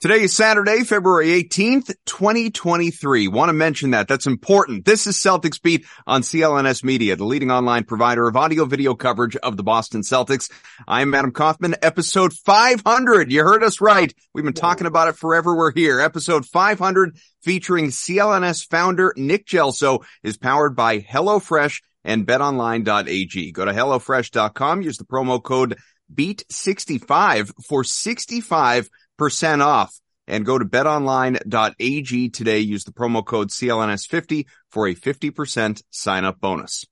Today is Saturday, February 18th, 2023. Want to mention that. That's important. This is Celtics Beat on CLNS Media, the leading online provider of audio video coverage of the Boston Celtics. I'm Adam Kaufman, episode 500. You heard us right. We've been talking about it forever. We're here. Episode 500 featuring CLNS founder Nick Gelso is powered by HelloFresh and betonline.ag. Go to HelloFresh.com. Use the promo code BEAT65 for 65 percent off and go to betonline.ag today. Use the promo code CLNS50 for a 50% sign up bonus.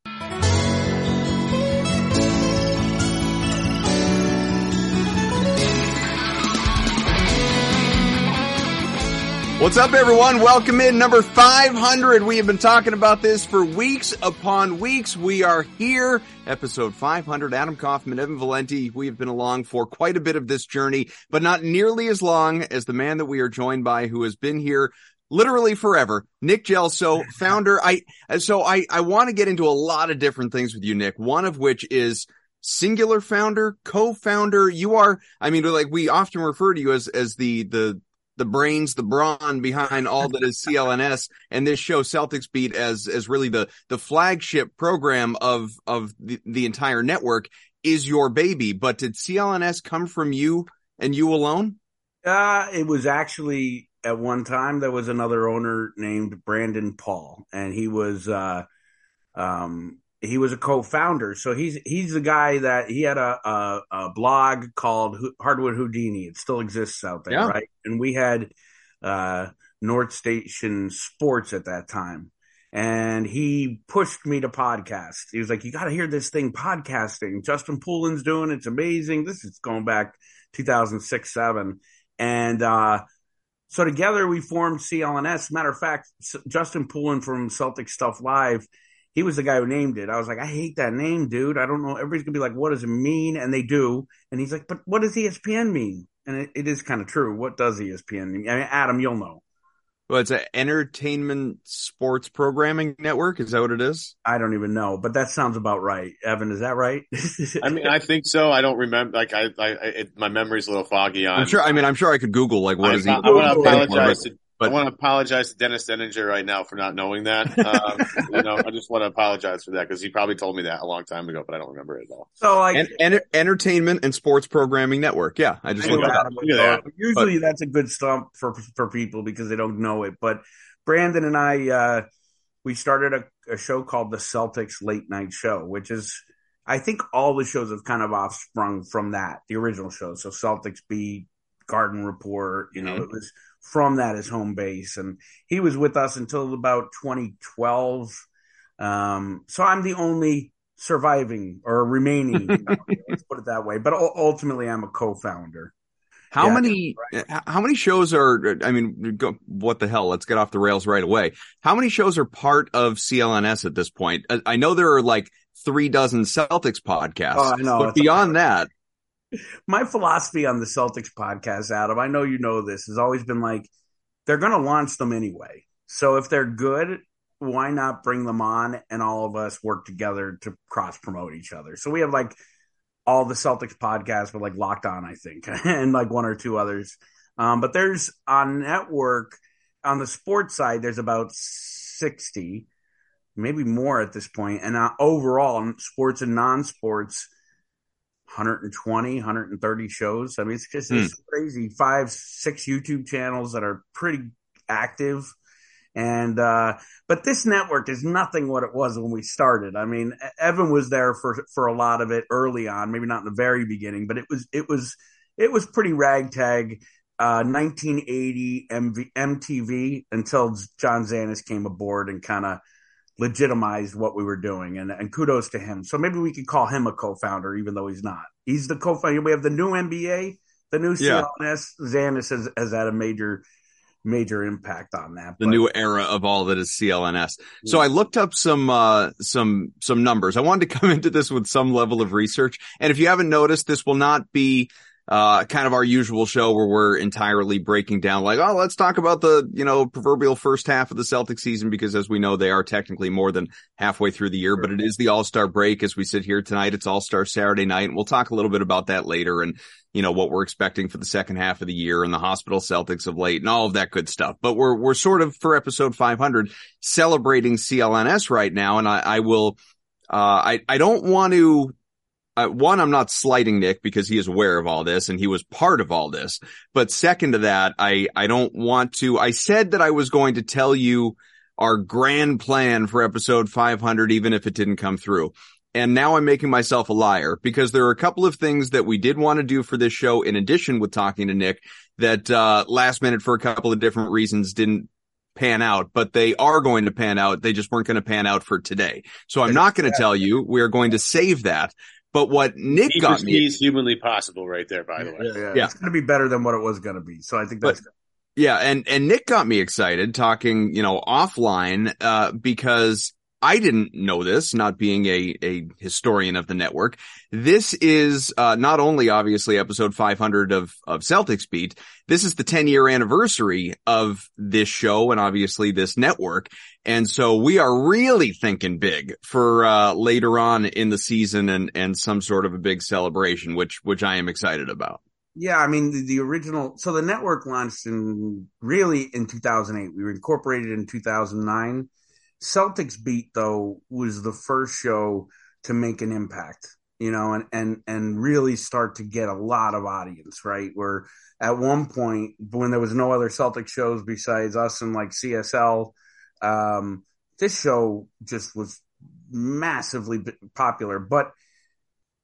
What's up, everyone? Welcome in number 500. We have been talking about this for weeks upon weeks. We are here, episode 500. Adam Kaufman, Evan Valenti. We have been along for quite a bit of this journey, but not nearly as long as the man that we are joined by who has been here literally forever. Nick Gelso, founder. I, so I, I want to get into a lot of different things with you, Nick, one of which is singular founder, co-founder. You are, I mean, like we often refer to you as, as the, the, the brains, the brawn behind all that is CLNS and this show Celtics Beat as, as really the, the flagship program of, of the, the entire network is your baby. But did CLNS come from you and you alone? Uh, it was actually at one time there was another owner named Brandon Paul and he was, uh, um, he was a co-founder. So he's he's the guy that he had a a, a blog called Hardwood Houdini. It still exists out there, yeah. right? And we had uh, North Station Sports at that time, and he pushed me to podcast. He was like, "You got to hear this thing, podcasting. Justin Poulin's doing it's amazing. This is going back 2006 seven, and." uh so together we formed CLNS. Matter of fact, Justin Poulin from Celtic Stuff Live he was the guy who named it. I was like, I hate that name, dude. I don't know. Everybody's gonna be like, what does it mean? And they do. And he's like, but what does ESPN mean? And it, it is kind of true. What does ESPN mean? I mean, Adam, you'll know. Well, it's an entertainment sports programming network. Is that what it is? I don't even know, but that sounds about right. Evan, is that right? I mean, I think so. I don't remember. Like, I, I, it, my memory's a little foggy on. I'm sure. I mean, I'm sure I could Google like what I, is. I, I want to apologize to but, I want to apologize to Dennis Denninger right now for not knowing that. Um, you know, I just want to apologize for that because he probably told me that a long time ago, but I don't remember it at all. So, like, en- en- entertainment and sports programming network. Yeah, I just looked that. that. Usually, but, that's a good stump for for people because they don't know it. But Brandon and I, uh, we started a, a show called the Celtics Late Night Show, which is I think all the shows have kind of offsprung from that, the original show. So Celtics Beat, Garden Report, you know, mm-hmm. it was from that as home base. And he was with us until about 2012. Um, so I'm the only surviving or remaining, let's put it that way. But ultimately, I'm a co-founder. How yeah, many? Right. How many shows are? I mean, go, what the hell? Let's get off the rails right away. How many shows are part of CLNS at this point? I know there are like three dozen Celtics podcasts, oh, know, but beyond that, my philosophy on the Celtics podcast, Adam, I know you know this, has always been like they're going to launch them anyway. So if they're good, why not bring them on and all of us work together to cross promote each other? So we have like all the Celtics podcasts, but like Locked On, I think, and like one or two others. Um, but there's on network on the sports side, there's about 60, maybe more at this point. And uh, overall, sports and non sports, 120, 130 shows. I mean, it's just it's hmm. crazy. Five, six YouTube channels that are pretty active. And, uh, but this network is nothing what it was when we started. I mean, Evan was there for, for a lot of it early on, maybe not in the very beginning, but it was, it was, it was pretty ragtag. Uh, 1980 MV, MTV until John Zanis came aboard and kind of legitimized what we were doing and, and kudos to him. So maybe we could call him a co-founder, even though he's not. He's the co-founder. We have the new NBA, the new CLNS. Yeah. Zanis has, has had a major, major impact on that. The but, new era of all that is CLNS. Yeah. So I looked up some, uh, some, some numbers. I wanted to come into this with some level of research. And if you haven't noticed, this will not be uh, kind of our usual show where we're entirely breaking down like, oh, let's talk about the, you know, proverbial first half of the Celtic season because as we know, they are technically more than halfway through the year, but it is the all-star break as we sit here tonight. It's all-star Saturday night and we'll talk a little bit about that later and, you know, what we're expecting for the second half of the year and the hospital Celtics of late and all of that good stuff. But we're, we're sort of for episode 500 celebrating CLNS right now. And I, I will, uh, I, I don't want to uh, one, I'm not slighting Nick because he is aware of all this and he was part of all this. But second to that, I, I don't want to, I said that I was going to tell you our grand plan for episode 500, even if it didn't come through. And now I'm making myself a liar because there are a couple of things that we did want to do for this show in addition with talking to Nick that, uh, last minute for a couple of different reasons didn't pan out, but they are going to pan out. They just weren't going to pan out for today. So I'm not going to tell you. We're going to save that. But what Nick he got me is humanly possible right there, by the way. Yeah, yeah. yeah. it's going to be better than what it was going to be. So I think that's. But, yeah, and and Nick got me excited talking, you know, offline uh, because I didn't know this, not being a, a historian of the network. This is, uh, not only obviously episode 500 of, of Celtics Beat, this is the 10 year anniversary of this show and obviously this network. And so we are really thinking big for, uh, later on in the season and, and some sort of a big celebration, which, which I am excited about. Yeah, I mean the, the, original. So the network launched in really in 2008. We were incorporated in 2009. Celtics beat though was the first show to make an impact, you know, and and and really start to get a lot of audience, right? Where at one point when there was no other Celtic shows besides us and like CSL, um, this show just was massively popular. But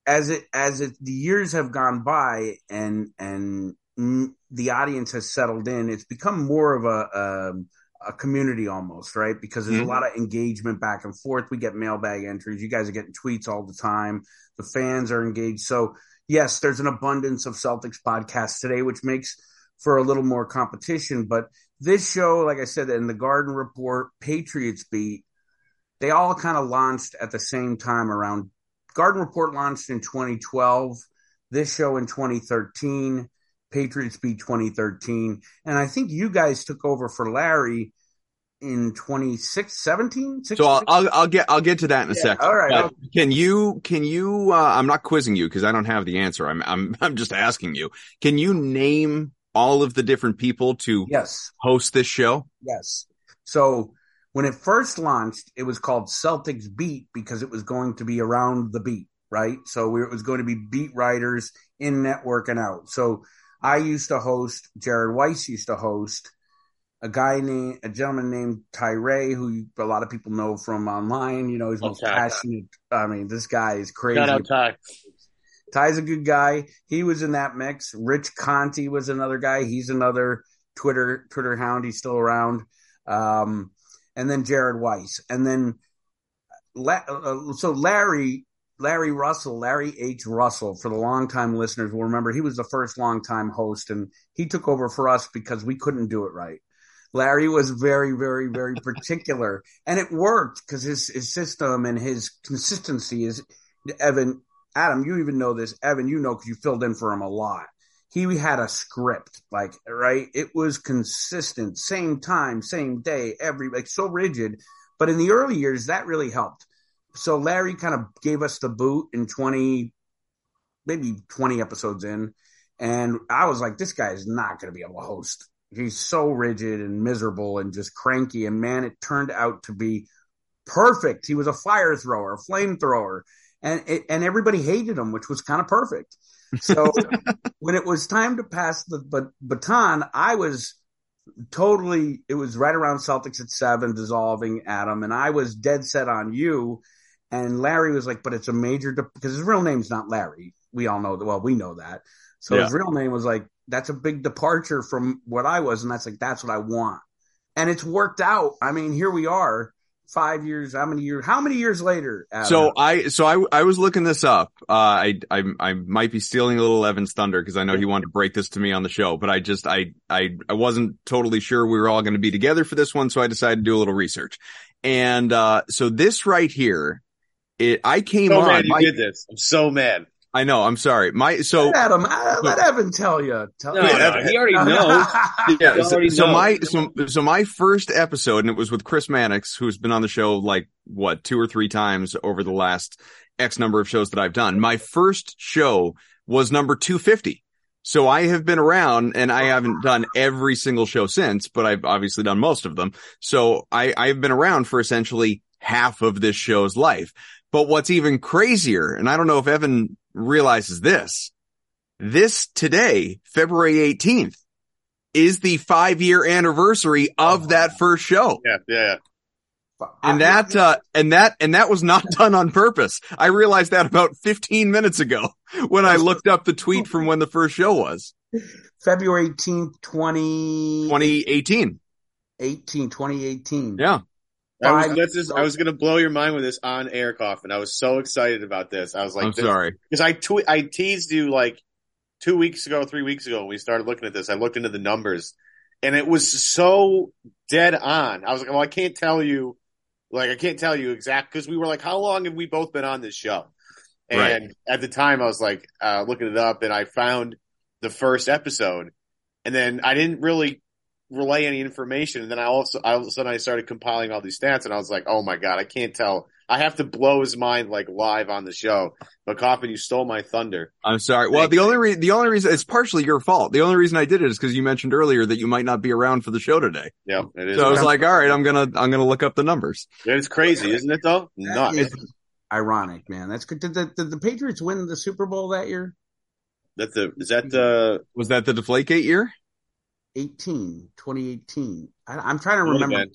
as it as it the years have gone by and and the audience has settled in, it's become more of a, a um, a community almost, right? Because there's mm-hmm. a lot of engagement back and forth. We get mailbag entries. You guys are getting tweets all the time. The fans are engaged. So yes, there's an abundance of Celtics podcasts today, which makes for a little more competition. But this show, like I said, in the Garden Report, Patriots Beat, they all kind of launched at the same time around Garden Report launched in 2012, this show in 2013. Patriots beat 2013. And I think you guys took over for Larry in 2017. So I'll, I'll, I'll, get, I'll get to that in a yeah, second. All right. can you, can you, uh, I'm not quizzing you because I don't have the answer. I'm, I'm, I'm just asking you. Can you name all of the different people to yes. host this show? Yes. So when it first launched, it was called Celtics Beat because it was going to be around the beat, right? So we, it was going to be beat writers in network and out. So I used to host, Jared Weiss used to host, a guy named, a gentleman named Tyree, who a lot of people know from online. You know, he's most okay. passionate. I mean, this guy is crazy. Shout out Ty. Ty's a good guy. He was in that mix. Rich Conti was another guy. He's another Twitter Twitter hound. He's still around. Um, and then Jared Weiss, and then uh, so Larry Larry Russell, Larry H. Russell, for the longtime listeners will remember he was the first longtime host and he took over for us because we couldn't do it right. Larry was very, very, very particular and it worked because his, his system and his consistency is Evan, Adam, you even know this. Evan, you know, cause you filled in for him a lot. He had a script, like, right? It was consistent, same time, same day, every, like so rigid. But in the early years, that really helped so Larry kind of gave us the boot in 20, maybe 20 episodes in. And I was like, this guy is not going to be able to host. He's so rigid and miserable and just cranky. And man, it turned out to be perfect. He was a fire thrower, a flamethrower. and it, and everybody hated him, which was kind of perfect. So when it was time to pass the baton, I was totally. It was right around Celtics at seven, dissolving Adam, and I was dead set on you. And Larry was like, "But it's a major because his real name's not Larry. We all know that. Well, we know that. So yeah. his real name was like that's a big departure from what I was, and that's like that's what I want. And it's worked out. I mean, here we are five years how many years how many years later Adam? so i so i i was looking this up uh i i, I might be stealing a little evan's thunder because i know he wanted to break this to me on the show but i just i i i wasn't totally sure we were all going to be together for this one so i decided to do a little research and uh so this right here it i came so on mad you my, did this i'm so mad I know. I'm sorry. My so let Adam, uh, let Evan tell you. Tell no, no, he already knows. yeah. So, already so knows. my so so my first episode, and it was with Chris Mannix, who's been on the show like what two or three times over the last X number of shows that I've done. My first show was number 250. So I have been around and I haven't done every single show since, but I've obviously done most of them. So I, I've been around for essentially half of this show's life. But what's even crazier, and I don't know if Evan realizes this. This today, February 18th, is the five year anniversary of that first show. Yeah, yeah. And that, uh, and that, and that was not done on purpose. I realized that about 15 minutes ago when I looked up the tweet from when the first show was. February 18th, 20... 2018. 18, 2018. Yeah. I was, just, I was going to blow your mind with this on air Kaufman. I was so excited about this. I was like, I'm sorry. Because I, tw- I teased you like two weeks ago, three weeks ago when we started looking at this. I looked into the numbers and it was so dead on. I was like, well, I can't tell you, like, I can't tell you exact because we were like, how long have we both been on this show? And right. at the time, I was like, uh, looking it up and I found the first episode. And then I didn't really relay any information. And then I also, all of a sudden I started compiling all these stats and I was like, oh my God, I can't tell. I have to blow his mind like live on the show. But Kaufman, you stole my thunder. I'm sorry. Well, the only reason, the only reason it's partially your fault. The only reason I did it is because you mentioned earlier that you might not be around for the show today. Yeah, it is. So I was like, all right, I'm gonna, I'm gonna look up the numbers. It's crazy, isn't it though? Nuts. ironic, man. That's good. Did the, did the Patriots win the Super Bowl that year? That's the, is that the, was that the Deflategate year? 18, 2018. I, am trying to remember.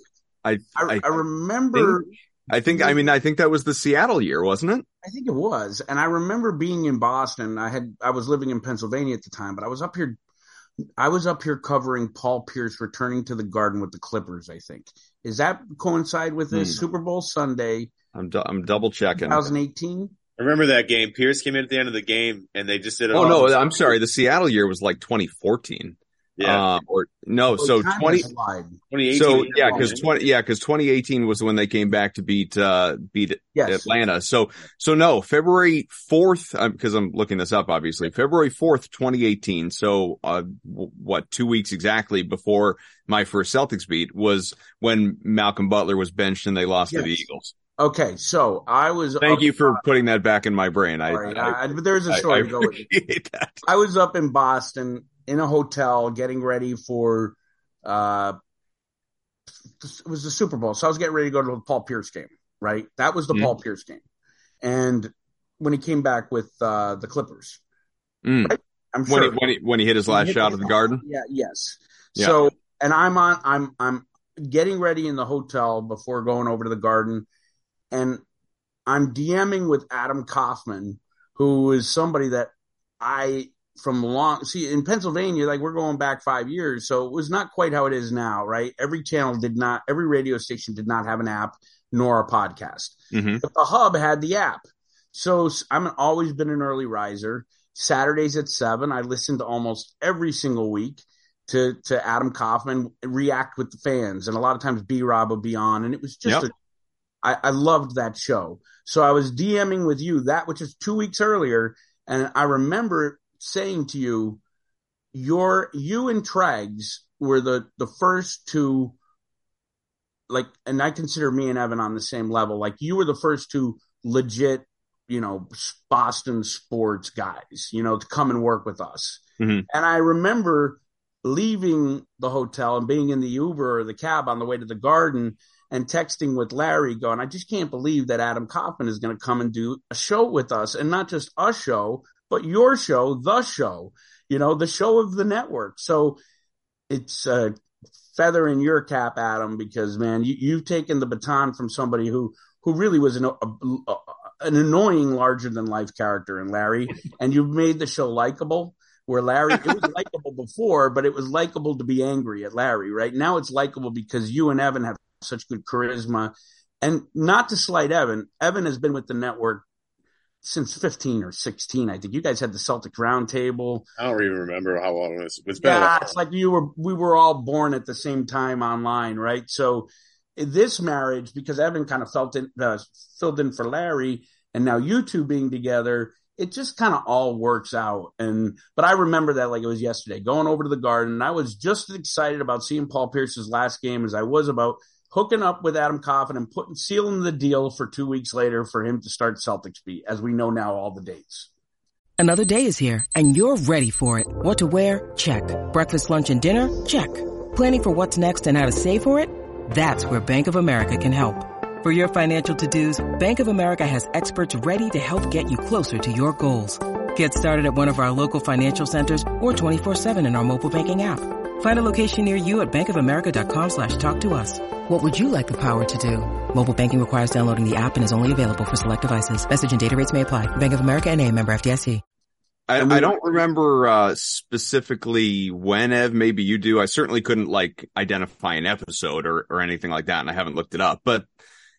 I, I, I remember. Think, I think, I mean, I think that was the Seattle year, wasn't it? I think it was. And I remember being in Boston. I had, I was living in Pennsylvania at the time, but I was up here. I was up here covering Paul Pierce returning to the garden with the Clippers, I think. Is that coincide with this hmm. Super Bowl Sunday? I'm, du- I'm double checking. 2018? I remember that game. Pierce came in at the end of the game and they just did it. Oh, no, I'm sorry. The Seattle year was like 2014. Yeah. Um, or no, so 20, 2018. So yeah, because 20, yeah, because 2018 was when they came back to beat, uh, beat yes. Atlanta. So, so no, February 4th, because uh, I'm looking this up, obviously, February 4th, 2018. So, uh, what, two weeks exactly before my first Celtics beat was when Malcolm Butler was benched and they lost yes. to the Eagles. Okay, so I was. Thank you for putting that back in my brain. I, I, I, there's a story I, to go. That. I was up in Boston in a hotel getting ready for uh it was the Super Bowl. So I was getting ready to go to the Paul Pierce game, right? That was the mm. Paul Pierce game. And when he came back with uh the Clippers. Mm. Right? I'm sure when he, when he, when he hit his last shot of the garden. Yeah, yes. Yeah. So and I'm on I'm I'm getting ready in the hotel before going over to the garden and I'm DMing with Adam Kaufman, who is somebody that I from long see in Pennsylvania, like we're going back five years, so it was not quite how it is now, right? Every channel did not, every radio station did not have an app nor a podcast, mm-hmm. but the hub had the app. So I'm always been an early riser. Saturdays at seven, I listened to almost every single week to to Adam Kaufman react with the fans, and a lot of times B Rob would be on, and it was just yep. a, I, I loved that show. So I was DMing with you that which is two weeks earlier, and I remember saying to you, your you and Trags were the the first to like, and I consider me and Evan on the same level. Like you were the first two legit, you know, Boston sports guys, you know, to come and work with us. Mm-hmm. And I remember leaving the hotel and being in the Uber or the cab on the way to the garden and texting with Larry, going, I just can't believe that Adam Kaufman is going to come and do a show with us, and not just a show, but your show, the show, you know, the show of the network. So it's a feather in your cap, Adam, because man, you, you've taken the baton from somebody who who really was an, a, a, an annoying larger than life character in Larry, and you've made the show likable. Where Larry, it was likable before, but it was likable to be angry at Larry. Right now, it's likable because you and Evan have such good charisma, and not to slight Evan. Evan has been with the network since 15 or 16. I think you guys had the Celtic roundtable. I don't even remember how long it was. It's been yeah, it's like you were, we were all born at the same time online, right? So this marriage, because Evan kind of felt in, uh, filled in for Larry and now you two being together, it just kind of all works out. And, but I remember that like it was yesterday going over to the garden. I was just as excited about seeing Paul Pierce's last game as I was about hooking up with Adam Kaufman and putting sealing the deal for two weeks later for him to start Celtics beat, as we know now all the dates. Another day is here and you're ready for it. What to wear? Check. Breakfast, lunch, and dinner? Check. Planning for what's next and how to save for it? That's where Bank of America can help. For your financial to-dos, Bank of America has experts ready to help get you closer to your goals. Get started at one of our local financial centers or 24-7 in our mobile banking app. Find a location near you at bankofamerica.com slash talk to us. What would you like the power to do? Mobile banking requires downloading the app and is only available for select devices. Message and data rates may apply. Bank of America and a member FDIC. I, I don't remember uh, specifically when Ev. Maybe you do. I certainly couldn't like identify an episode or or anything like that, and I haven't looked it up. But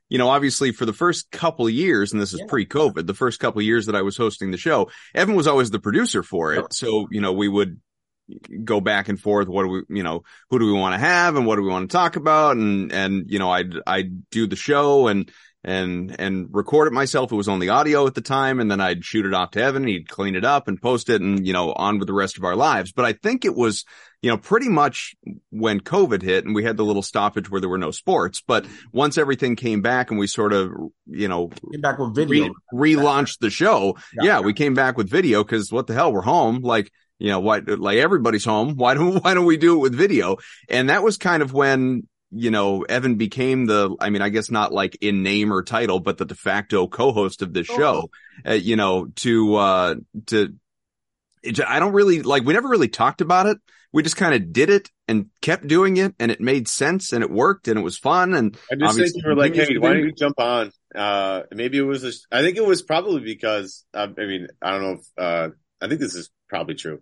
you know, obviously for the first couple of years, and this is yeah. pre-COVID, the first couple of years that I was hosting the show, Evan was always the producer for it. So you know, we would go back and forth. What do we, you know, who do we want to have and what do we want to talk about? And, and, you know, I'd, I'd do the show and, and, and record it myself. It was only audio at the time. And then I'd shoot it off to Evan. He'd clean it up and post it and, you know, on with the rest of our lives. But I think it was, you know, pretty much when COVID hit and we had the little stoppage where there were no sports. But once everything came back and we sort of, you know, came back with video, re- relaunched the show. Yeah, yeah, we came back with video because what the hell, we're home. Like, you know, why, like everybody's home. Why don't, why don't we do it with video? And that was kind of when, you know, Evan became the, I mean, I guess not like in name or title, but the de facto co-host of this show, uh, you know, to, uh, to, it, I don't really like, we never really talked about it. We just kind of did it and kept doing it and it made sense and it worked and it was fun. And I just think you were like, Hey, why don't you jump on? Uh, maybe it was, a, I think it was probably because, uh, I mean, I don't know if, uh, I think this is probably true.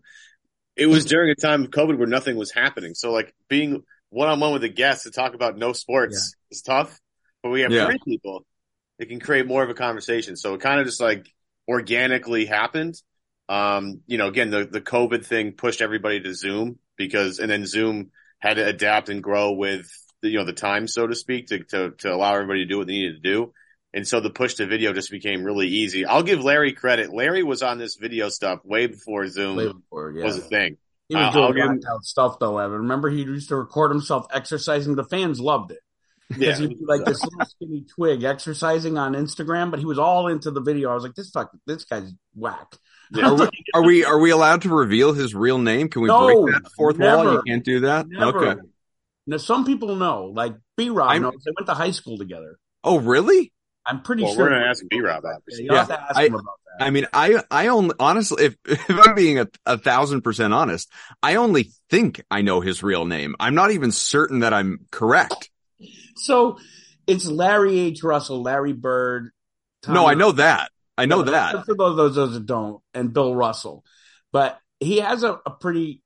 It was during a time of COVID where nothing was happening. So like being one on one with a guest to talk about no sports yeah. is tough, but we have yeah. three people. It can create more of a conversation. So it kind of just like organically happened. Um, you know, again, the, the COVID thing pushed everybody to Zoom because, and then Zoom had to adapt and grow with the, you know, the time, so to speak, to, to, to allow everybody to do what they needed to do. And so the push to video just became really easy. I'll give Larry credit. Larry was on this video stuff way before Zoom way before, yeah. was a thing. He was uh, doing uh, stuff though, Evan. Remember he used to record himself exercising. The fans loved it. Because yeah. he'd be like this little skinny twig exercising on Instagram, but he was all into the video. I was like, this fuck, this guy's whack. Yeah. Are, we, are, we, are we allowed to reveal his real name? Can we no, break that fourth never, wall? You can't do that. Never. Okay. Now some people know, like B Rob knows. They went to high school together. Oh, really? I'm pretty well, sure we're gonna ask B Rob that. Yeah, yeah I, I, mean, I I only honestly, if, if I'm being a, a thousand percent honest, I only think I know his real name. I'm not even certain that I'm correct. So it's Larry H. Russell, Larry Bird. Tom no, I know that. I know that. For those, those those that don't, and Bill Russell, but he has a, a pretty.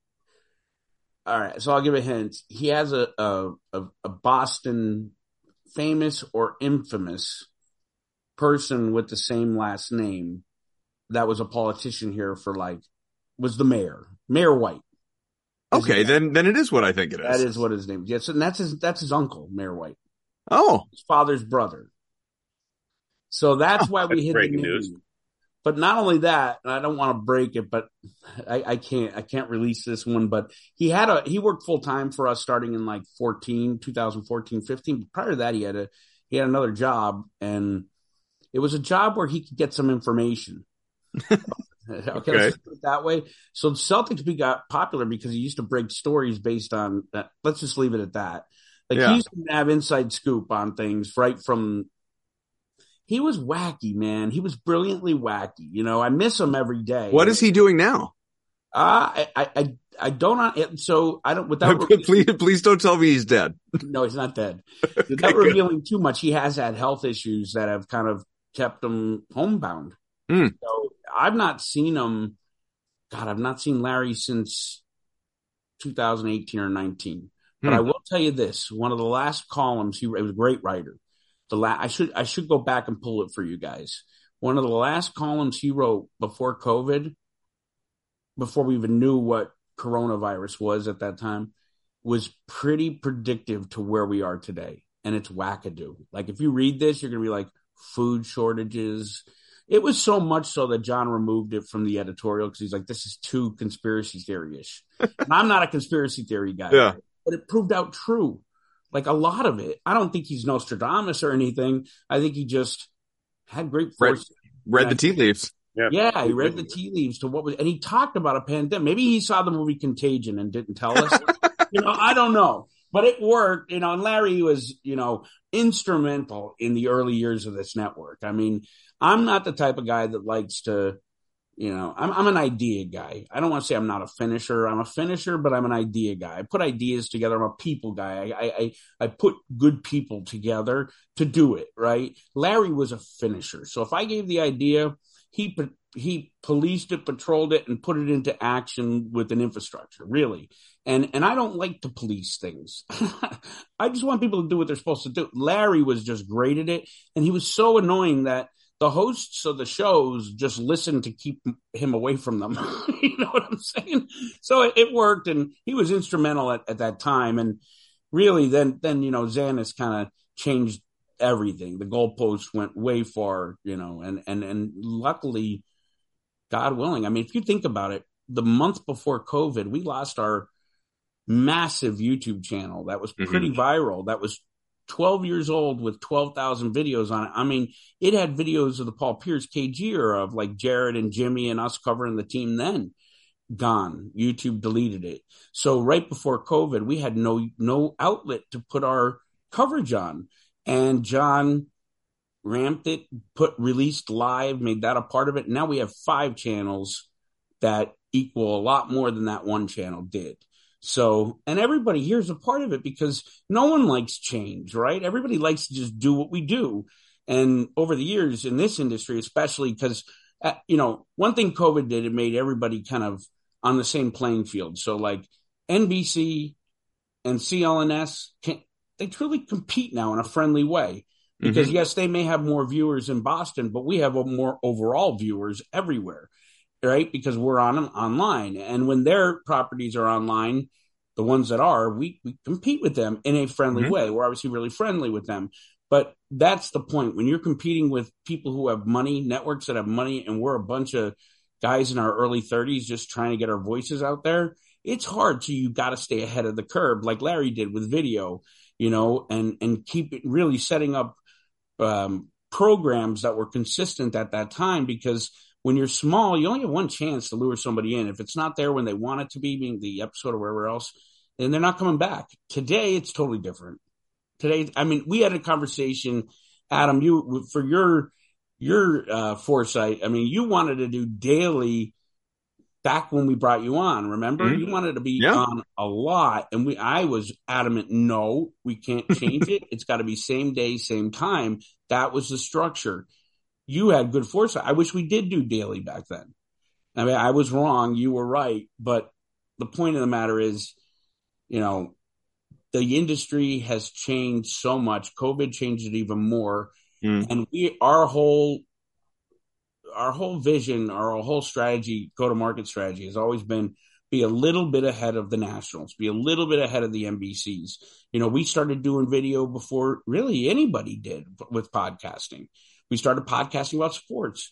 All right, so I'll give a hint. He has a a, a Boston famous or infamous person with the same last name that was a politician here for like was the mayor, Mayor White. Okay, then then it is what I think it is. That is what his name is. Yes, and that's his that's his uncle, Mayor White. Oh, his father's brother. So that's oh, why we hit the news. But not only that, and I don't want to break it, but I, I, can't I can't release this one. But he had a he worked full time for us starting in like 14, 2014, 15. But prior to that, he had a he had another job and it was a job where he could get some information. okay, okay. let's put it that way. So Celtics got popular because he used to break stories based on that. Let's just leave it at that. Like yeah. he used to have inside scoop on things right from. He was wacky, man. He was brilliantly wacky. You know, I miss him every day. What is he doing now? Uh, I, I, I don't. So I don't. Without please, please don't tell me he's dead. No, he's not dead. okay, without revealing too much, he has had health issues that have kind of kept him homebound. Mm. So I've not seen him. God, I've not seen Larry since 2018 or 19. But mm. I will tell you this: one of the last columns he, he was a great writer. The la- I should I should go back and pull it for you guys. One of the last columns he wrote before COVID, before we even knew what coronavirus was at that time, was pretty predictive to where we are today. And it's wackadoo. Like if you read this, you're gonna be like, food shortages. It was so much so that John removed it from the editorial because he's like, this is too conspiracy theory ish. and I'm not a conspiracy theory guy, yeah. but it proved out true. Like a lot of it. I don't think he's Nostradamus or anything. I think he just had great foresight. Read, read the tea leaves. Yeah. yeah, he read the tea leaves to what was, and he talked about a pandemic. Maybe he saw the movie Contagion and didn't tell us. you know, I don't know but it worked, you know, and Larry was, you know, instrumental in the early years of this network. I mean, I'm not the type of guy that likes to, you know, I'm, I'm an idea guy. I don't want to say I'm not a finisher. I'm a finisher, but I'm an idea guy. I put ideas together. I'm a people guy. I, I, I put good people together to do it, right? Larry was a finisher. So if I gave the idea, he he policed it, patrolled it, and put it into action with an infrastructure, really. And and I don't like to police things. I just want people to do what they're supposed to do. Larry was just great at it, and he was so annoying that the hosts of the shows just listened to keep him away from them. you know what I'm saying? So it, it worked, and he was instrumental at, at that time. And really, then then you know, Zanis kind of changed everything. The goalposts went way far, you know, and and and luckily God willing. I mean, if you think about it, the month before COVID, we lost our massive YouTube channel that was pretty mm-hmm. viral. That was 12 years old with 12,000 videos on it. I mean, it had videos of the Paul Pierce KG era of like Jared and Jimmy and us covering the team then gone. YouTube deleted it. So right before COVID, we had no, no outlet to put our coverage on. And John ramped it, put released live, made that a part of it. Now we have five channels that equal a lot more than that one channel did. So, and everybody here's a part of it because no one likes change, right? Everybody likes to just do what we do. And over the years in this industry, especially because, uh, you know, one thing COVID did, it made everybody kind of on the same playing field. So, like NBC and CLNS, can, they truly compete now in a friendly way because mm-hmm. yes, they may have more viewers in Boston, but we have more overall viewers everywhere, right? Because we're on online, and when their properties are online, the ones that are, we, we compete with them in a friendly mm-hmm. way. We're obviously really friendly with them, but that's the point. When you're competing with people who have money, networks that have money, and we're a bunch of guys in our early 30s just trying to get our voices out there, it's hard. So you got to stay ahead of the curve, like Larry did with video, you know, and and keep it really setting up um, programs that were consistent at that time because when you're small, you only have one chance to lure somebody in. If it's not there when they want it to be, being the episode or wherever else, then they're not coming back. Today, it's totally different. Today, I mean, we had a conversation, Adam, you, for your, your, uh, foresight. I mean, you wanted to do daily back when we brought you on. Remember, mm-hmm. you wanted to be yeah. on a lot, and we I was adamant, no, we can't change it. It's got to be same day, same time. That was the structure. You had good foresight. I wish we did do daily back then. I mean, I was wrong. You were right. But the point of the matter is, you know, the industry has changed so much. COVID changed it even more. Mm. And we, our whole our whole vision, our whole strategy, go to market strategy has always been be a little bit ahead of the nationals, be a little bit ahead of the NBCs. You know, we started doing video before really anybody did with podcasting. We started podcasting about sports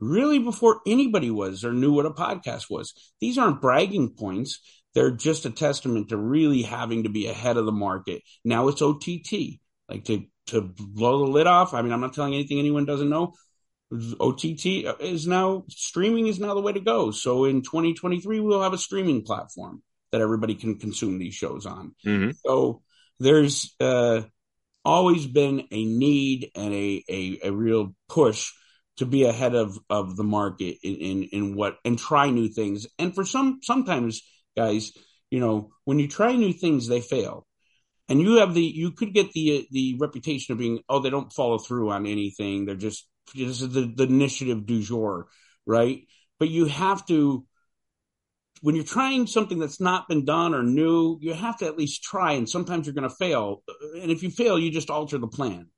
really before anybody was or knew what a podcast was. These aren't bragging points. They're just a testament to really having to be ahead of the market. Now it's OTT. Like to, to blow the lid off. I mean, I'm not telling anything anyone doesn't know OTT is now streaming is now the way to go. So in 2023, we'll have a streaming platform that everybody can consume these shows on. Mm-hmm. So there's uh, always been a need and a, a, a real push to be ahead of, of the market in, in, in what and try new things. And for some sometimes guys, you know, when you try new things, they fail. And you have the you could get the the reputation of being oh they don't follow through on anything they're just this is the, the initiative du jour right but you have to when you're trying something that's not been done or new, you have to at least try. And sometimes you're going to fail. And if you fail, you just alter the plan,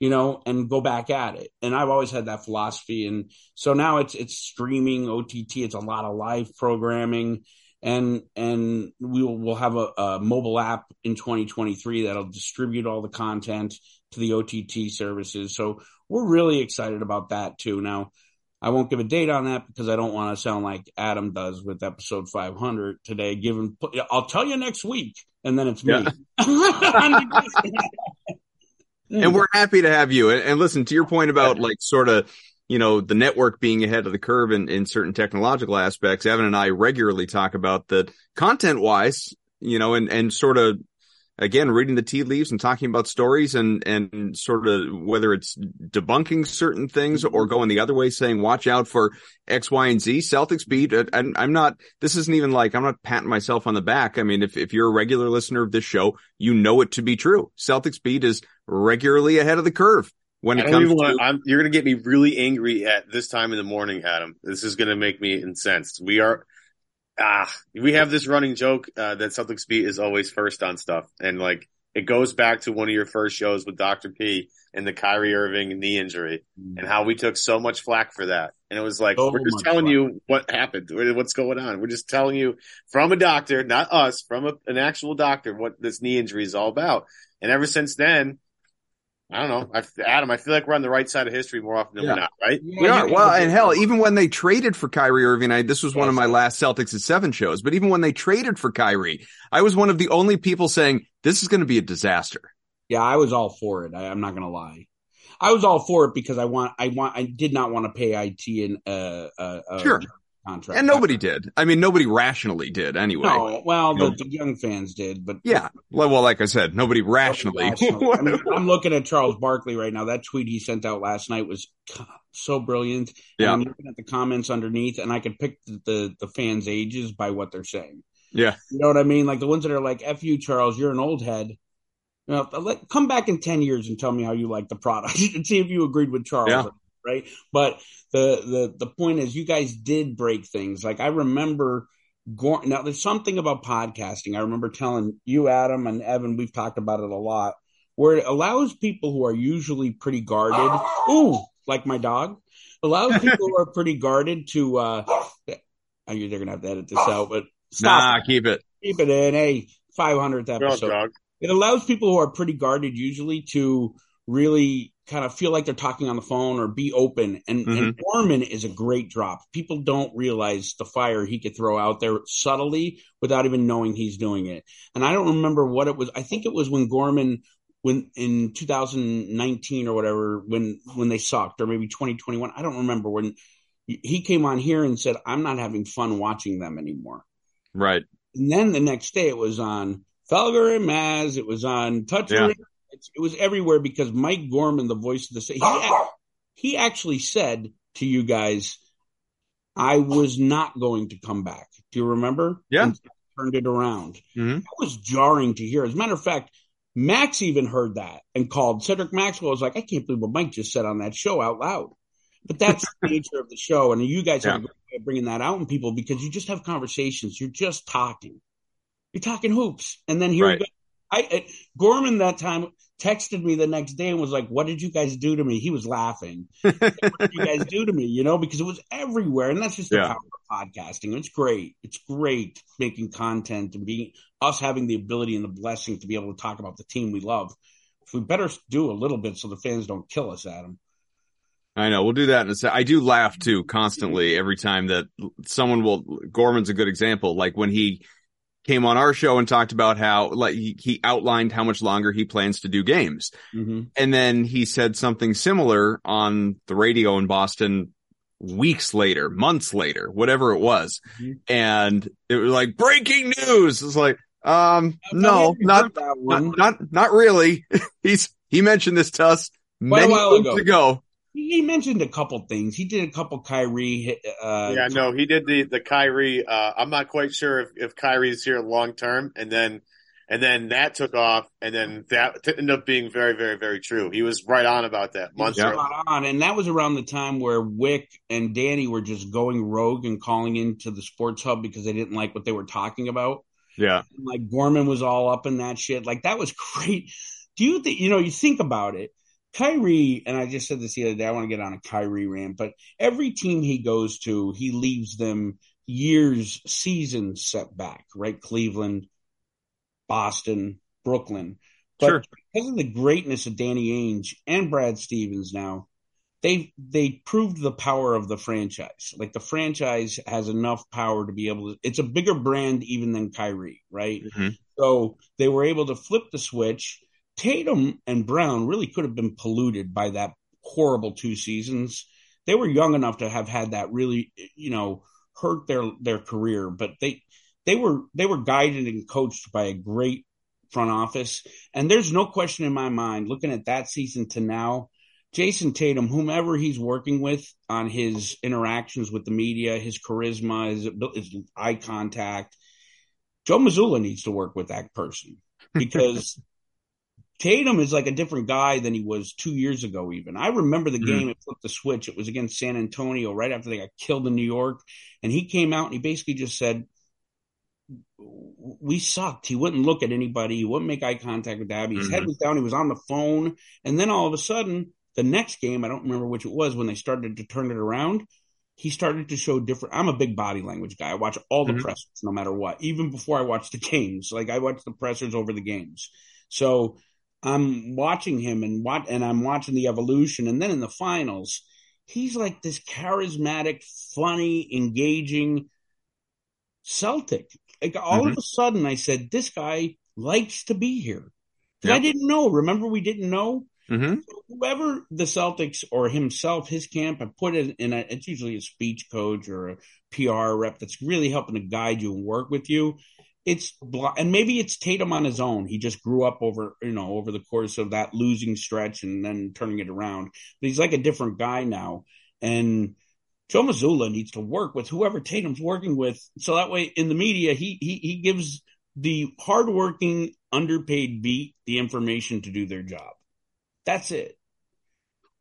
you know, and go back at it. And I've always had that philosophy. And so now it's, it's streaming OTT. It's a lot of live programming and, and we will, we'll have a, a mobile app in 2023 that'll distribute all the content to the OTT services. So we're really excited about that too. Now, I won't give a date on that because I don't want to sound like Adam does with episode 500 today. Given, I'll tell you next week, and then it's me. And we're happy to have you. And, and, listen to your point about like sort of, you know, the network being ahead of the curve in, in certain technological aspects. Evan and I regularly talk about that content wise, you know, and, and sort of again, reading the tea leaves and talking about stories and, and sort of whether it's debunking certain things or mm-hmm. going the other way, saying, watch out for X, Y, and Z. Celtics beat. Uh, and I'm not, this isn't even like, I'm not patting myself on the back. I mean, if, if you're a regular listener of this show, you know it to be true. Celtics beat is regularly ahead of the curve. When it comes to, you're going to get me really angry at this time in the morning, Adam. This is going to make me incensed. We are, ah, we have this running joke uh, that Celtics beat is always first on stuff, and like it goes back to one of your first shows with Dr. P and the Kyrie Irving knee injury, and how we took so much flack for that. And it was like we're just telling you what happened, what's going on. We're just telling you from a doctor, not us, from a, an actual doctor, what this knee injury is all about. And ever since then, I don't know. I, Adam, I feel like we're on the right side of history more often than yeah. we're not, right? Yeah, we are. Well, and hell, even when they traded for Kyrie Irving, I, this was one of my last Celtics at seven shows, but even when they traded for Kyrie, I was one of the only people saying this is going to be a disaster. Yeah, I was all for it. I, am not going to lie. I was all for it because I want, I want, I did not want to pay IT and, uh, uh, uh sure contract. And nobody did. I mean, nobody rationally did anyway. No, well, the, the, young fans did, but yeah. Well, well like I said, nobody rationally. rationally. I mean, I'm looking at Charles Barkley right now. That tweet he sent out last night was so brilliant. Yeah. And I'm looking at the comments underneath, and I could pick the, the, the fans' ages by what they're saying. Yeah. You know what I mean? Like the ones that are like, "F you, Charles, you're an old head." You know, come back in ten years and tell me how you like the product and see if you agreed with Charles. Yeah right? But the the the point is, you guys did break things. Like I remember. Going, now, there's something about podcasting. I remember telling you, Adam, and Evan. We've talked about it a lot, where it allows people who are usually pretty guarded. Ooh, like my dog allows people who are pretty guarded to. uh I mean, they're gonna have to edit this out, but stop. Nah, keep it. Keep it in. Hey, 500th episode. It allows people who are pretty guarded usually to really kind of feel like they're talking on the phone or be open. And, mm-hmm. and Gorman is a great drop. People don't realize the fire he could throw out there subtly without even knowing he's doing it. And I don't remember what it was. I think it was when Gorman when in 2019 or whatever when when they sucked or maybe 2021 i don't remember when he came on here and said i'm not having fun watching them anymore right and then the next day it was on felger and maz it was on touch yeah it was everywhere because Mike Gorman, the voice of the state, he, he actually said to you guys, I was not going to come back. Do you remember? Yeah. And turned it around. Mm-hmm. That was jarring to hear. As a matter of fact, Max even heard that and called. Cedric Maxwell was like, I can't believe what Mike just said on that show out loud. But that's the nature of the show. And you guys yeah. are bringing that out in people because you just have conversations. You're just talking. You're talking hoops. And then here right. I, Gorman that time texted me the next day and was like, "What did you guys do to me?" He was laughing. what did you guys do to me? You know, because it was everywhere, and that's just the yeah. power of podcasting. It's great. It's great making content and being us having the ability and the blessing to be able to talk about the team we love. We better do a little bit so the fans don't kill us, Adam. I know we'll do that. I do laugh too constantly every time that someone will. Gorman's a good example. Like when he came on our show and talked about how like he, outlined how much longer he plans to do games. Mm-hmm. And then he said something similar on the radio in Boston weeks later, months later, whatever it was. Mhm. And it was like breaking news. It's like, um, no, not, that one. not, not, not really. He's, he mentioned this to us Quite a many while weeks ago. ago. He mentioned a couple things. He did a couple Kyrie. Uh, yeah, no, he did the the Kyrie. Uh, I'm not quite sure if if Kyrie's here long term, and then and then that took off, and then that ended up being very, very, very true. He was right on about that months Yeah. on, and that was around the time where Wyc and Danny were just going rogue and calling into the Sports Hub because they didn't like what they were talking about. Yeah. like Gorman was all up in that shit. Like that was great. Do you think you know? You think about it. Kyrie, and I just said this the other day. I want to get on a Kyrie rant, but every team he goes to, he leaves them years, seasons set back. Right, Cleveland, Boston, Brooklyn. But Sure. because of the greatness of Danny Ainge and Brad Stevens now, they they proved the power of the franchise. Like the franchise has enough power to be able to. It's a bigger brand even than Kyrie, right? Mhm. So they were able to flip the switch. Tatum and Brown really could have been polluted by that horrible two seasons. They were young enough to have had that really, you know, hurt their their career, but they they were they were guided and coached by a great front office. And there's no question in my mind, looking at that season to now, Jayson Tatum, whomever he's working with on his interactions with the media, his charisma, his, his eye contact, Joe Mazzulla needs to work with that person because Tatum is like a different guy than he was two years ago, even. I remember the Mhm. game, it flipped the switch. It was against San Antonio right after they got killed in New York. And he came out and he basically just said, we sucked. He wouldn't look at anybody. He wouldn't make eye contact with Abby. His head Mhm. was down. He was on the phone. And then all of a sudden, the next game, I don't remember which it was, when they started to turn it around, he started to show different. I'm a big body language guy. I watch all the Mhm. pressers, no matter what, even before I watch the games. Like I watch the pressers over the games. So I'm watching him and what, and I'm watching the evolution. And then in the finals, he's like this charismatic, funny, engaging Celtic. Like all of a sudden, I said, this guy likes to be here. 'Cause I didn't know. Remember, we didn't know hmm whoever the Celtics or himself, his camp, have put it in a, it's usually a speech coach or a PR rep that's really helping to guide you and work with you. It's and maybe it's Tatum on his own. He just grew up over, you know, over the course of that losing stretch and then turning it around. But he's like a different guy now. And Joe Mazzulla needs to work with whoever Tatum's working with. So that way in the media, he, he, he gives the hardworking, underpaid beat the information to do their job. That's it.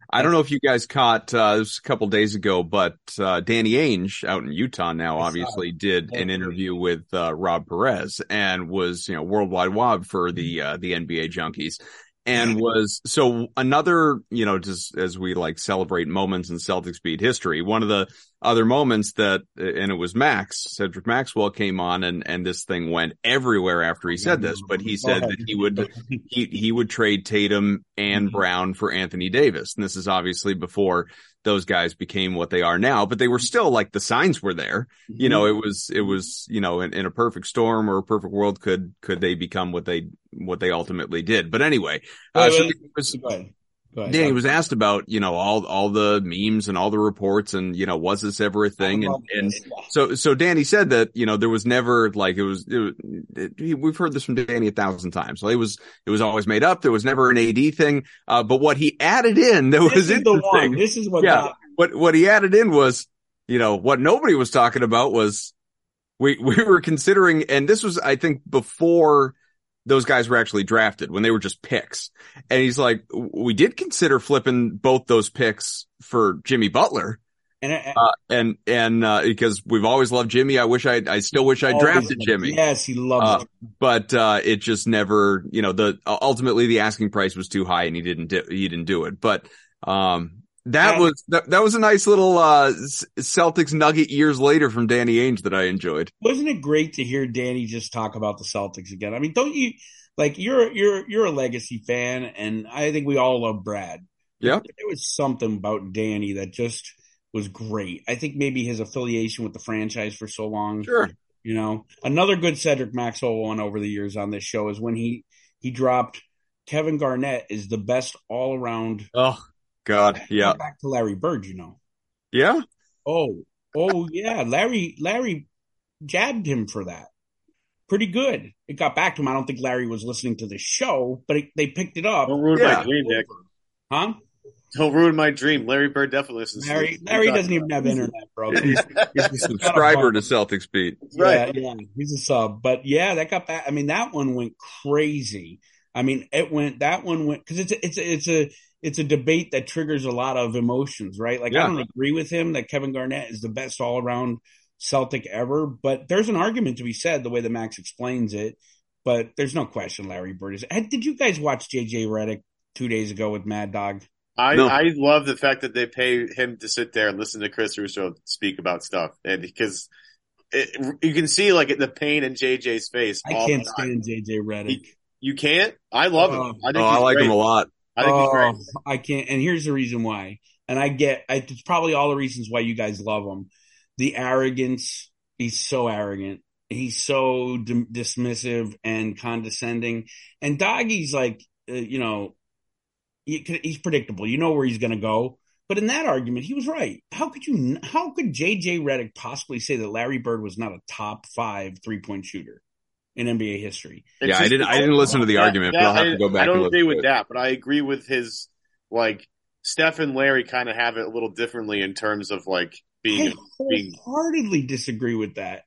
I don't know if you guys caught uh, this a couple days ago, but uh, Danny Ainge out in Utah now obviously did an interview with uh, Rob Perez and was you know worldwide wob for the uh, the NBA junkies and was so another you know just as we like celebrate moments in Celtics beat history. One of the other moments that and it was Max Cedric Maxwell came on and and this thing went everywhere after he said this, but he said that he would he he would trade Tatum and Mhm. Brown for Anthony Davis. And this is obviously before those guys became what they are now, but they were still like the signs were there. You know, it was it was, you know, in, in a perfect storm or a perfect world could could they become what they what they ultimately did. But anyway, uh, Wait, so wait, it was Go ahead. Go ahead. Danny was asked about, you know, all all the memes and all the reports and, you know, was this ever a thing? And and so, so Danny said that, you know, there was never like, it was, it, was- it, we've heard this from Danny a thousand times. So it was, it was always made up. There was never an AD thing. Uh, but what he added in that this was is the one. interesting. This is what Yeah. What, what he added in was, you know, what nobody was talking about was we, we were considering, and this was, I think, before those guys were actually drafted when they were just picks. And he's like, we did consider flipping both those picks for Jimmy Butler. and I, Uh, and, and, uh, because we've always loved Jimmy. I wish I, I still wish I drafted Jimmy. Yes, he loves Uh. But, uh, it just never, you know, the, ultimately the asking price was too high and he didn't do, he didn't do it. But, um, that was, that, that was a nice little, uh, Celtics nugget years later from Danny Ainge that I enjoyed. Wasn't it great to hear Danny just talk about the Celtics again? I mean, don't you like you're you're you're a legacy fan, and I think we all love Brad. Yeah. there was something about Danny that just was great. I think maybe his affiliation with the franchise for so long, Sure. You know, another good Cedric Maxwell one over the years on this show is when he he dropped Kevin Garnett is the best all around. Oh God, yeah. Back to Larry Bird, you know. Yeah. Oh, oh yeah. Larry Larry jabbed him for that. Pretty good. It got back to him. I don't think Larry was listening to the show, but it, they picked it up. Don't ruin Yeah. my dream, Nick. Huh? Don't ruin my dream. Larry Bird definitely listens. to Larry this. Larry doesn't even have internet, bro. He's, he's a subscriber to Celtics Beat. Right. Yeah, yeah, he's a sub. But yeah, that got back. I mean, that one went crazy. I mean, it went. That one went because it's a, it's a, it's a it's a debate that triggers a lot of emotions, right? Like Yeah. I don't agree with him that Kevin Garnett is the best all around Celtic ever, but there's an argument to be said the way that Max explains it. But there's no question Larry Bird is. Did you guys watch JJ Redick two days ago with Mad Dog? I, No. I love the fact that they pay him to sit there and listen to Chris Russo speak about stuff, and because it, you can see like the pain in JJ's face. I all can't the time. stand JJ Redick. You can't. I love him. Oh. I think Oh, I like great. him a lot. I think. Oh, I can't. And here's the reason why. And I get, I, it's probably all the reasons why you guys love him. The arrogance. He's so arrogant. He's so d- dismissive and condescending. And Doggy's like, uh, you know, he, he's predictable. You know where he's going to go. But in that argument, he was right. How could you, how could JJ Redick possibly say that Larry Bird was not a top five three point shooter in NBA history? It's Yeah, I didn't- I didn't listen to the that- argument, but I'll have to go back I don't and agree with it. that, but I agree with his like Steph and Larry kind of have it a little differently in terms of like being I being disagree with that.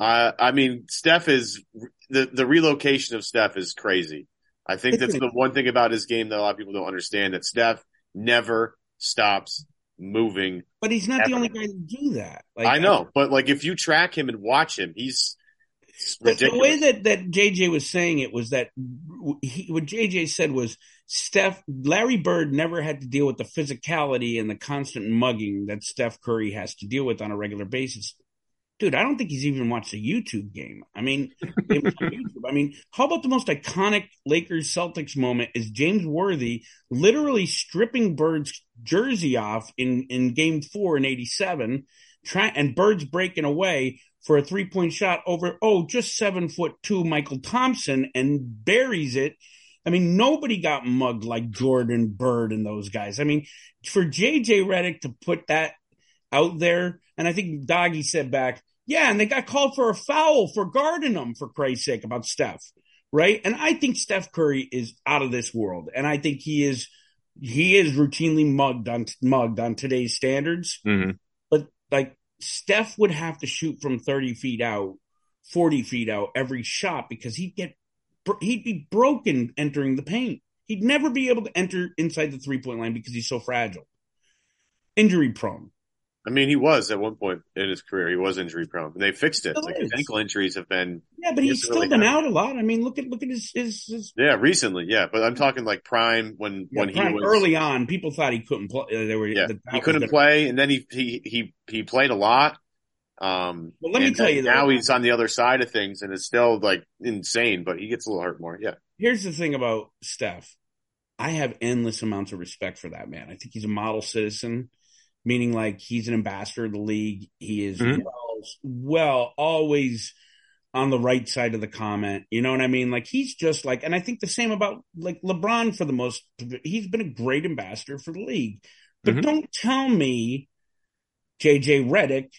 Uh, I mean, Steph is the the relocation of Steph is crazy. I think that's the one thing about his game that a lot of people don't understand that Steph never stops moving. But he's not the only guy to do that. Like, I know, but like if you track him and watch him, he's it's The, way that, that JJ was saying it was that he, what JJ said was Steph, Larry Bird never had to deal with the physicality and the constant mugging that Steph Curry has to deal with on a regular basis. Dude, I don't think he's even watched a YouTube game. I mean, it was on YouTube. I mean, how about the most iconic Lakers Celtics moment is James Worthy literally stripping Bird's jersey off in, in game four in 87, try, and Bird's breaking away for a three point shot over, oh, just seven foot two Mychal Thompson and buries it. I mean, nobody got mugged like Jordan Bird and those guys. I mean, for JJ Redick to put that out there, and I think Doggy said back, yeah, and they got called for a foul for guarding them for Christ's sake about Steph, right? And I think Steph Curry is out of this world, and I think he is he is routinely mugged on mugged on today's standards. Mhm. But like Steph would have to shoot from thirty feet out, forty feet out every shot because he'd get he'd be broken entering the paint. He'd never be able to enter inside the three point line because he's so fragile, injury prone. I mean, he was at one point in his career. He was injury prone. And they fixed it. Like his ankle injuries have been Yeah, but he's still really been out a lot. I mean, look at look at his his, his yeah recently. Yeah, but I'm talking like prime when yeah, when he was early on. People thought he couldn't play. Uh, they were Yeah, that he couldn't play, and then he he he he played a lot. Um, Well, let me tell you, though- now he's on the other side of things, and it's still like insane, but he gets a little hurt more. Yeah, Here's the thing about Steph. I have endless amounts of respect for that man. I think he's a model citizen, meaning like he's an ambassador of the league. He is Mhm. well, well, always on the right side of the comment. You know what I mean? Like he's just like, and I think the same about like LeBron for the most. He's been a great ambassador for the league, but Mhm. don't tell me, JJ Redick,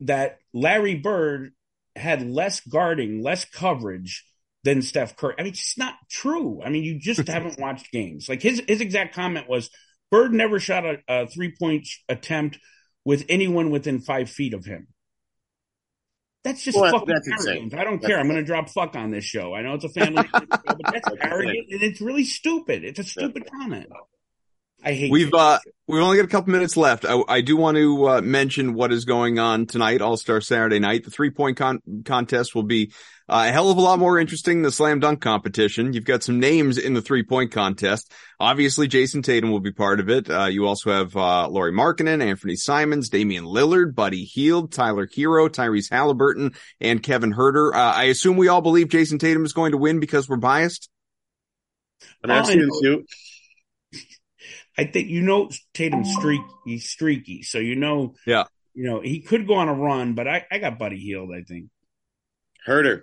that Larry Bird had less guarding, less coverage than Steph Curry. I mean, it's not true. I mean, you just haven't watched games. Like his his exact comment was, Bird never shot a, a three point attempt with anyone within five feet of him. That's just Well, fucking that's insane. arrogant. I don't That's care. I'm going to drop fuck on this show. I know it's a family show, but that's That's arrogant and it's really stupid. It's a stupid comment. I hate We've uh we've only got a couple minutes left. I, I do want to uh, mention what is going on tonight, All Star Saturday night. The three point con- contest will be uh, a hell of a lot more interesting than the slam dunk competition. You've got some names in the three point contest. Obviously, Jayson Tatum will be part of it. Uh, you also have uh, Lauri Markkanen, Anthony Simons, Damian Lillard, Buddy Hield, Tyler Herro, Tyrese Halliburton, and Kevin Huerter. Uh, I assume we all believe Jayson Tatum is going to win because we're biased. I I've seen him know. shoot. I think you know Tatum's oh. streak. He's streaky, so you know. Yeah. You know he could go on a run, but I, I got Buddy Hield. I think. Huerter.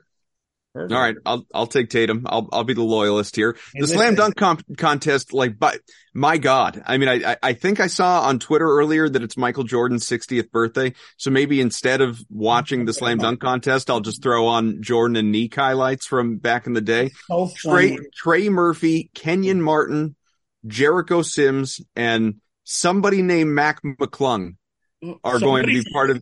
All right, I'll I'll take Tatum. I'll I'll be the loyalist here. Hey, the listen. slam dunk comp- contest, like, but my God, I mean, I I- I think I saw on Twitter earlier that it's Michael Jordan's 60th birthday, so maybe instead of watching the slam dunk contest, I'll just throw on Jordan and Nique highlights from back in the day. So Trey. Trey Murphy, Kenyon Martin, Jericho Sims, and somebody named Mac McClung are going to be part of.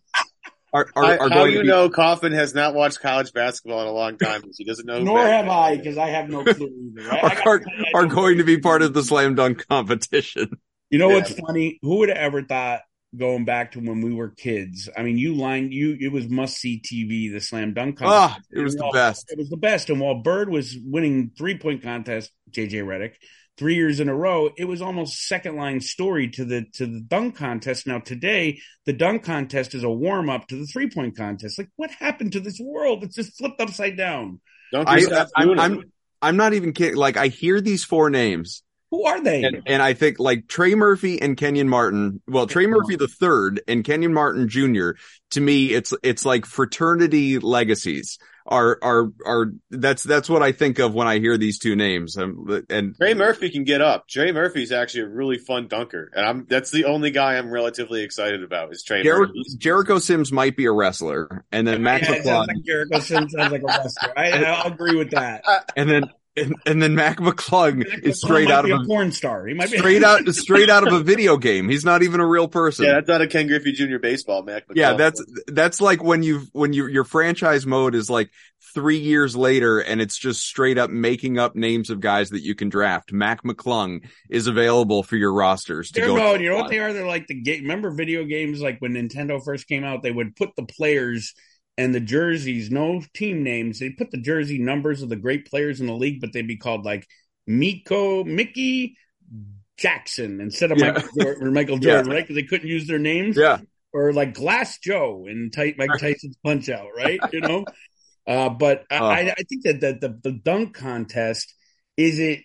Are are, I- are how going you to be, know Coffin has not watched college basketball in a long time because he doesn't know. Nor have I, because I have no clue either. Right? I are, I are going to be part of the slam dunk competition. You know Yeah. what's funny? Who would have ever thought going back to when we were kids? I mean, you lined you it was must see TV, the slam dunk Ah, contest. it was the While- best. It was the best. And while Bird was winning three point contest, JJ Redick, three years in a row, it was almost second line story to the to the dunk contest. Now today, the dunk contest is a warm up to the three point contest. Like what happened to this world? It's just flipped upside down. Don't I, you stop I'm. I'm, I'm not even kidding. Like I hear these four names Who are they? and, and I think like Trey Murphy and Kenyon Martin. Well, Trey Murphy the third and Kenyon Martin Jr. To me, it's, it's like fraternity legacies are, are, are, that's, that's what I think of when I hear these two names. Um, and Trey Murphy can get up. Trey Murphy's actually a really fun dunker, and I'm that's the only guy I'm relatively excited about is Trey Jer- Murphy. Jericho Sims might be a wrestler and then Mac Yeah, it McClung like Jericho Sims sounds like a wrestler. I, I'll agree with that. and then, and, and then Mac McClung is straight out of a a, porn star. He might be straight out, straight out of a video game. He's not even a real person. Yeah, that's not a Ken Griffey Jr. baseball, Mac. Yeah, that's that's like when you when you your franchise mode is like three years later and it's just straight up making up names of guys that you can draft. Mac McClung is available for your rosters to They're go. no, you know what they are? They're like the game. Remember video games? Like when Nintendo first came out, they would put the players and the jerseys, no team names. They put the jersey numbers of the great players in the league, but they'd be called like Miko, Mickey, Jackson instead of Yeah. Michael Jordan, or Michael Yeah. Right? Because they couldn't use their names. Yeah, or like Glass Joe in Ty- Mike Tyson's Punch Out, right? You know, uh, but I, Oh. I, I think that the, the the dunk contest is it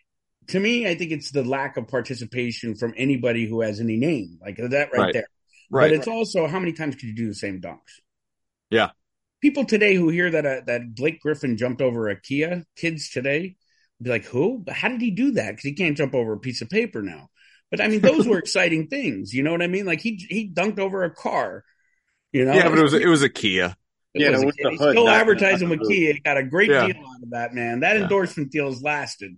to me. I think it's the lack of participation from anybody who has any name, like that right, Right. there. right. But it's also how many times could you do the same dunks? Yeah. People today who hear that uh, that Blake Griffin jumped over a Kia, kids today be like, "Who? But how did he do that? Because he can't jump over a piece of paper now." But I mean, those were exciting things. You know what I mean? Like he he dunked over a car. You know, yeah, but it was it was a Kia. it Yeah, was it a was Kia. the hood, still not- advertising not with Kia. He got a great Yeah. deal out of that, man. That Yeah. endorsement deal has lasted.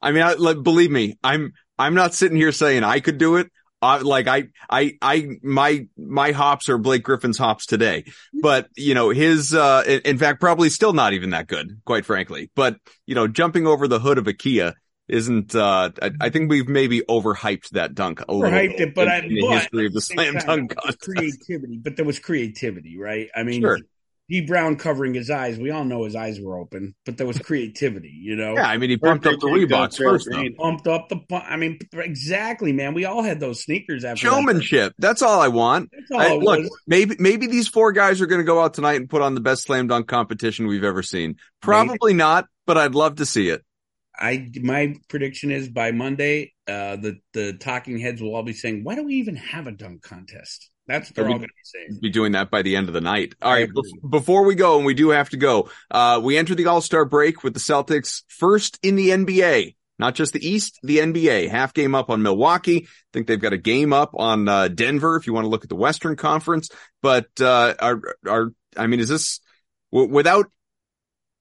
I mean, I, like, believe me, I'm I'm not sitting here saying I could do it. Uh, like I, I, I, my, my hops are Blake Griffin's hops today, but you know, his, uh, in, fact, probably still not even that good, quite frankly, but you know, jumping over the hood of a Kia isn't, uh, I, I think we've maybe overhyped that dunk a little Overhyped bit it, but in, I- in the but history of the at the same slam dunk contest. creativity, but there was creativity, right? I mean, Sure. Dee Brown covering his eyes. We all know his eyes were open, but there was creativity, you know. Yeah. I mean, he pumped up the Birthday Reeboks first. though. green. Pumped up the. I mean, exactly, man. We all had those sneakers after that. Showmanship. That's all I want. All I- look, was. maybe maybe these four guys are going to go out tonight and put on the best slam dunk competition we've ever seen. Probably not, but I'd love to see it. I my prediction is by Monday, uh, the the talking heads will all be saying, "Why do we even have a dunk contest?" That's what they're all going to be saying. Be doing that by the end of the night. All right. Before we go, and we do have to go, uh, we enter the All Star break with the Celtics first in the NBA. Not just the East, the NBA. Half game up on Milwaukee. I think they've got a game up on uh, Denver if you want to look at the Western Conference. But uh, are are I mean, is this w- without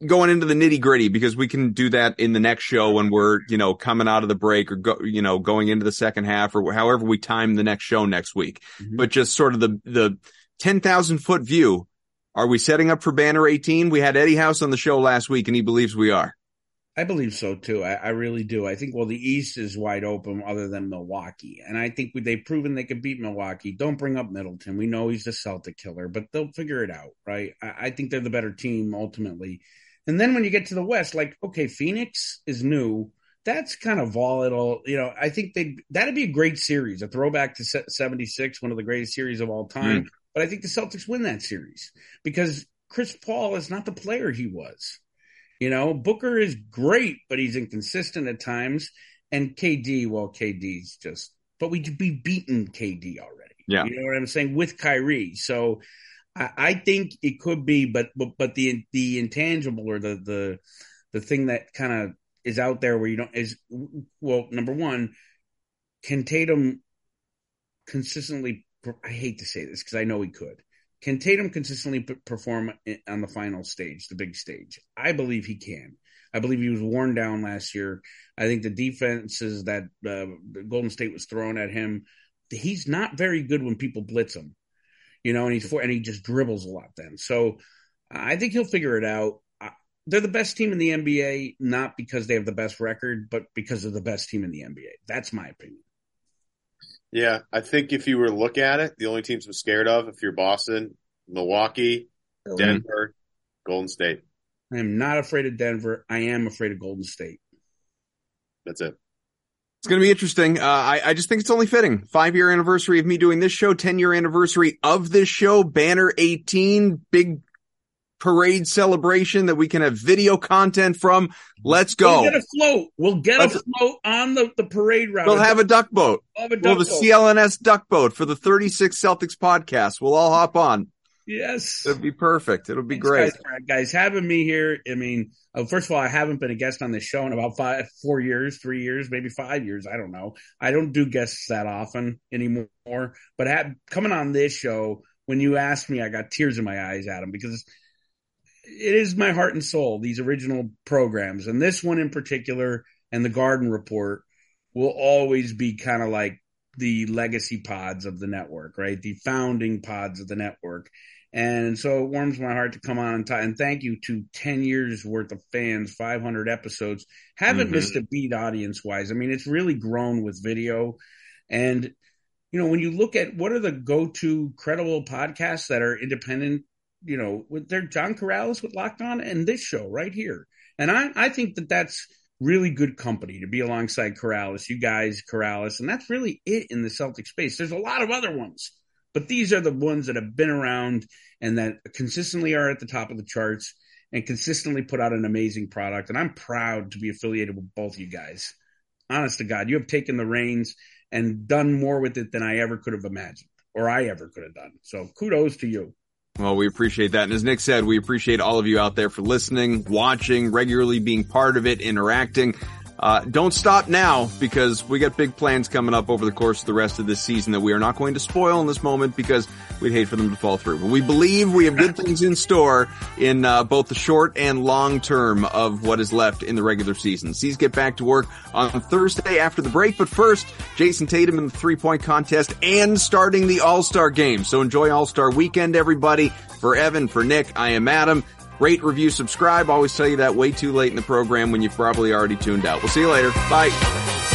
going into the nitty gritty because we can do that in the next show when we're, you know, coming out of the break or go, you know, going into the second half or however we time the next show next week. Mhm. But just sort of the, the 10,000 foot view. Are we setting up for banner 18? We had Eddie House on the show last week and he believes we are. I believe so too. I, I really do. I think well, the East is wide open, other than Milwaukee, and I think they've proven they can beat Milwaukee. Don't bring up Middleton. We know he's the Celtic killer, but they'll figure it out, right? I, I think they're the better team ultimately. And then when you get to the West, like okay, Phoenix is new. That's kind of volatile. You know, I think they that'd be a great series, a throwback to '76, one of the greatest series of all time. Mm. But I think the Celtics win that series because Chris Paul is not the player he was. You know, Booker is great, but he's inconsistent at times. And KD, well, KD's just, but we'd be beaten KD already. Yeah. You know what I'm saying? With Kyrie. So I, I think it could be, but but but the the intangible or the the the thing that kind of is out there where you don't is well, number one, can Tatum consistently? I hate to say this because I know he could. Can Tatum consistently perform on the final stage, the big stage? I believe he can. I believe he was worn down last year. I think the defenses that uh, Golden State was throwing at him, he's not very good when people blitz him, you know, and he's and he just dribbles a lot then. So I think he'll figure it out. They're the best team in the NBA, not because they have the best record, but because of the best team in the NBA. That's my opinion. Yeah, I think if you were to look at it, the only teams I'm scared of, if you're Boston, Milwaukee, Denver, Golden State. I am not afraid of Denver. I am afraid of Golden State. That's it. It's going to be interesting. Uh, I, I just think it's only fitting. Five year anniversary of me doing this show, 10 year anniversary of this show, banner 18, big parade celebration that we can have video content from. Let's go. We'll get a float. We'll get Let's, a float on the, the parade route. We'll have a duck boat. We'll have, we'll have a CLNS duck boat for the 36 Celtics podcast. We'll all hop on. Yes. It'll be perfect. It'll be Thanks, great. Guys, guys, having me here. I mean, uh, first of all, I haven't been a guest on this show in about five, four years, three years, maybe five years. I don't know. I don't do guests that often anymore. But coming on this show, when you asked me, I got tears in my eyes, Adam, because it is my heart and soul, these original programs. And this one in particular and the Garden Report will always be kind of like the legacy pods of the network, right? The founding pods of the network. And so it warms my heart to come on and, t- and thank you to 10 years worth of fans, 500 episodes. Haven't mm-hmm. missed a beat audience wise. I mean, it's really grown with video. And, you know, when you look at what are the go to credible podcasts that are independent, you know, with their John Karalis with Locked On and this show right here. And I, I think that that's really good company to be alongside Karalis, you guys, Karalis. And that's really it in the Celtic space. There's a lot of other ones but these are the ones that have been around and that consistently are at the top of the charts and consistently put out an amazing product. And I'm proud to be affiliated with both you guys. Honest to God, you have taken the reins and done more with it than I ever could have imagined or I ever could have done. So kudos to you. Well, we appreciate that. And as Nick said, we appreciate all of you out there for listening, watching, regularly being part of it, interacting. Uh, don't stop now because we got big plans coming up over the course of the rest of this season that we are not going to spoil in this moment because we'd hate for them to fall through. But we believe we have good things in store in uh, both the short and long term of what is left in the regular season. C's get back to work on Thursday after the break, but first, Jayson Tatum in the three point contest and starting the All Star game. So enjoy All Star weekend, everybody. For Evan, for Nick, I am Adam. Rate, review, subscribe. Always tell you that way too late in the program when you've probably already tuned out. We'll see you later. Bye.